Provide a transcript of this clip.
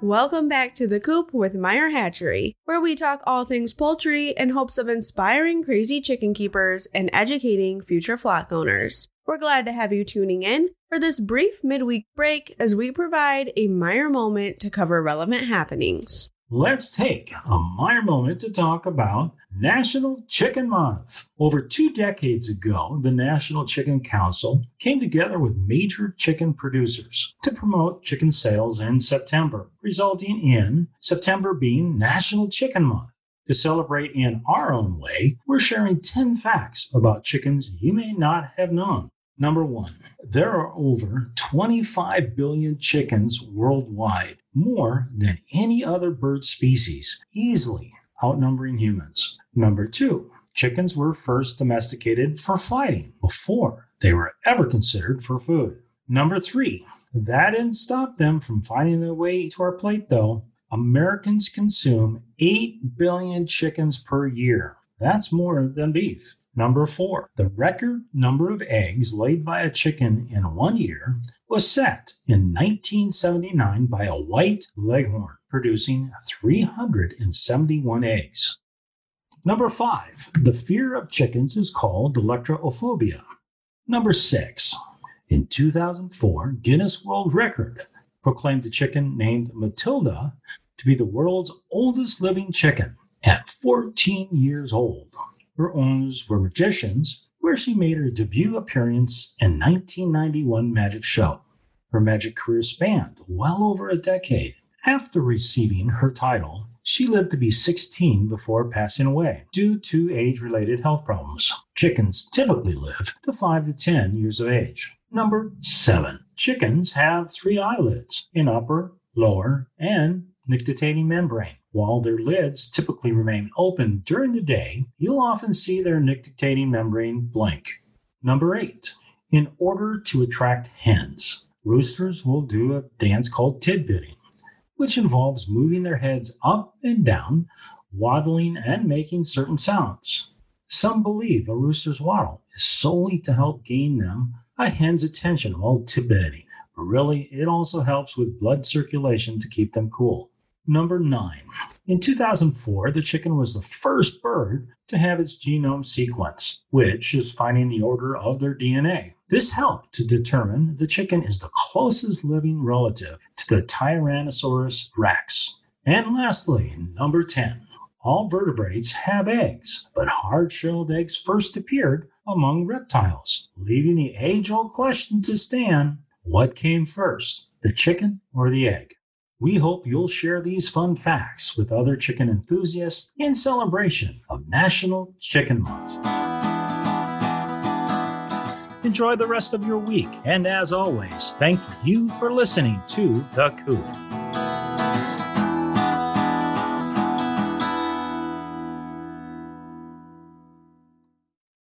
Welcome back to The Coop with Meyer Hatchery, where we talk all things poultry in hopes of inspiring crazy chicken keepers and educating future flock owners. We're glad to have you tuning in for this brief midweek break as we provide a Meyer moment to cover relevant happenings. Let's take a Meyer moment to talk about National Chicken Month. Over two decades ago, the National Chicken Council came together with major chicken producers to promote chicken sales in September, resulting in September being National Chicken Month. To celebrate in our own way, we're sharing 10 facts about chickens you may not have known. Number one, there are over 25 billion chickens worldwide, more than any other bird species, easily outnumbering humans. Number two, chickens were first domesticated for fighting before they were ever considered for food. Number three, that didn't stop them from finding their way to our plate, though. Americans consume 8 billion chickens per year. That's more than beef. Number four, the record number of eggs laid by a chicken in one year was set in 1979 by a white leghorn, producing 371 eggs. Number five, the fear of chickens is called alektorophobia. Number six, in 2004, Guinness World Record proclaimed a chicken named Matilda to be the world's oldest living chicken at 14 years old. Her owners were magicians, where she made her debut appearance in 1991 Magic Show. Her magic career spanned well over a decade. After receiving her title, she lived to be 16 before passing away due to age related health problems. Chickens typically live to 5 to 10 years of age. Number 7. Chickens have three eyelids an upper, lower, and nictitating membrane. While their lids typically remain open during the day, you'll often see their nictitating membrane blink. Number 8. In order to attract hens, roosters will do a dance called tidbitting, which involves moving their heads up and down, waddling, and making certain sounds. Some believe a rooster's wattle is solely to help gain them a hen's attention while tidbitting, but really it also helps with blood circulation to keep them cool. Number nine. In 2004, the chicken was the first bird to have its genome sequenced, which is finding the order of their DNA. This helped to determine the chicken is the closest living relative to the Tyrannosaurus rex. And lastly, number 10. All vertebrates have eggs, but hard shelled eggs first appeared among reptiles, leaving the age old question to stand what came first, the chicken or the egg? We hope you'll share these fun facts with other chicken enthusiasts in celebration of National Chicken Month. Enjoy the rest of your week, and as always, thank you for listening to The Coop.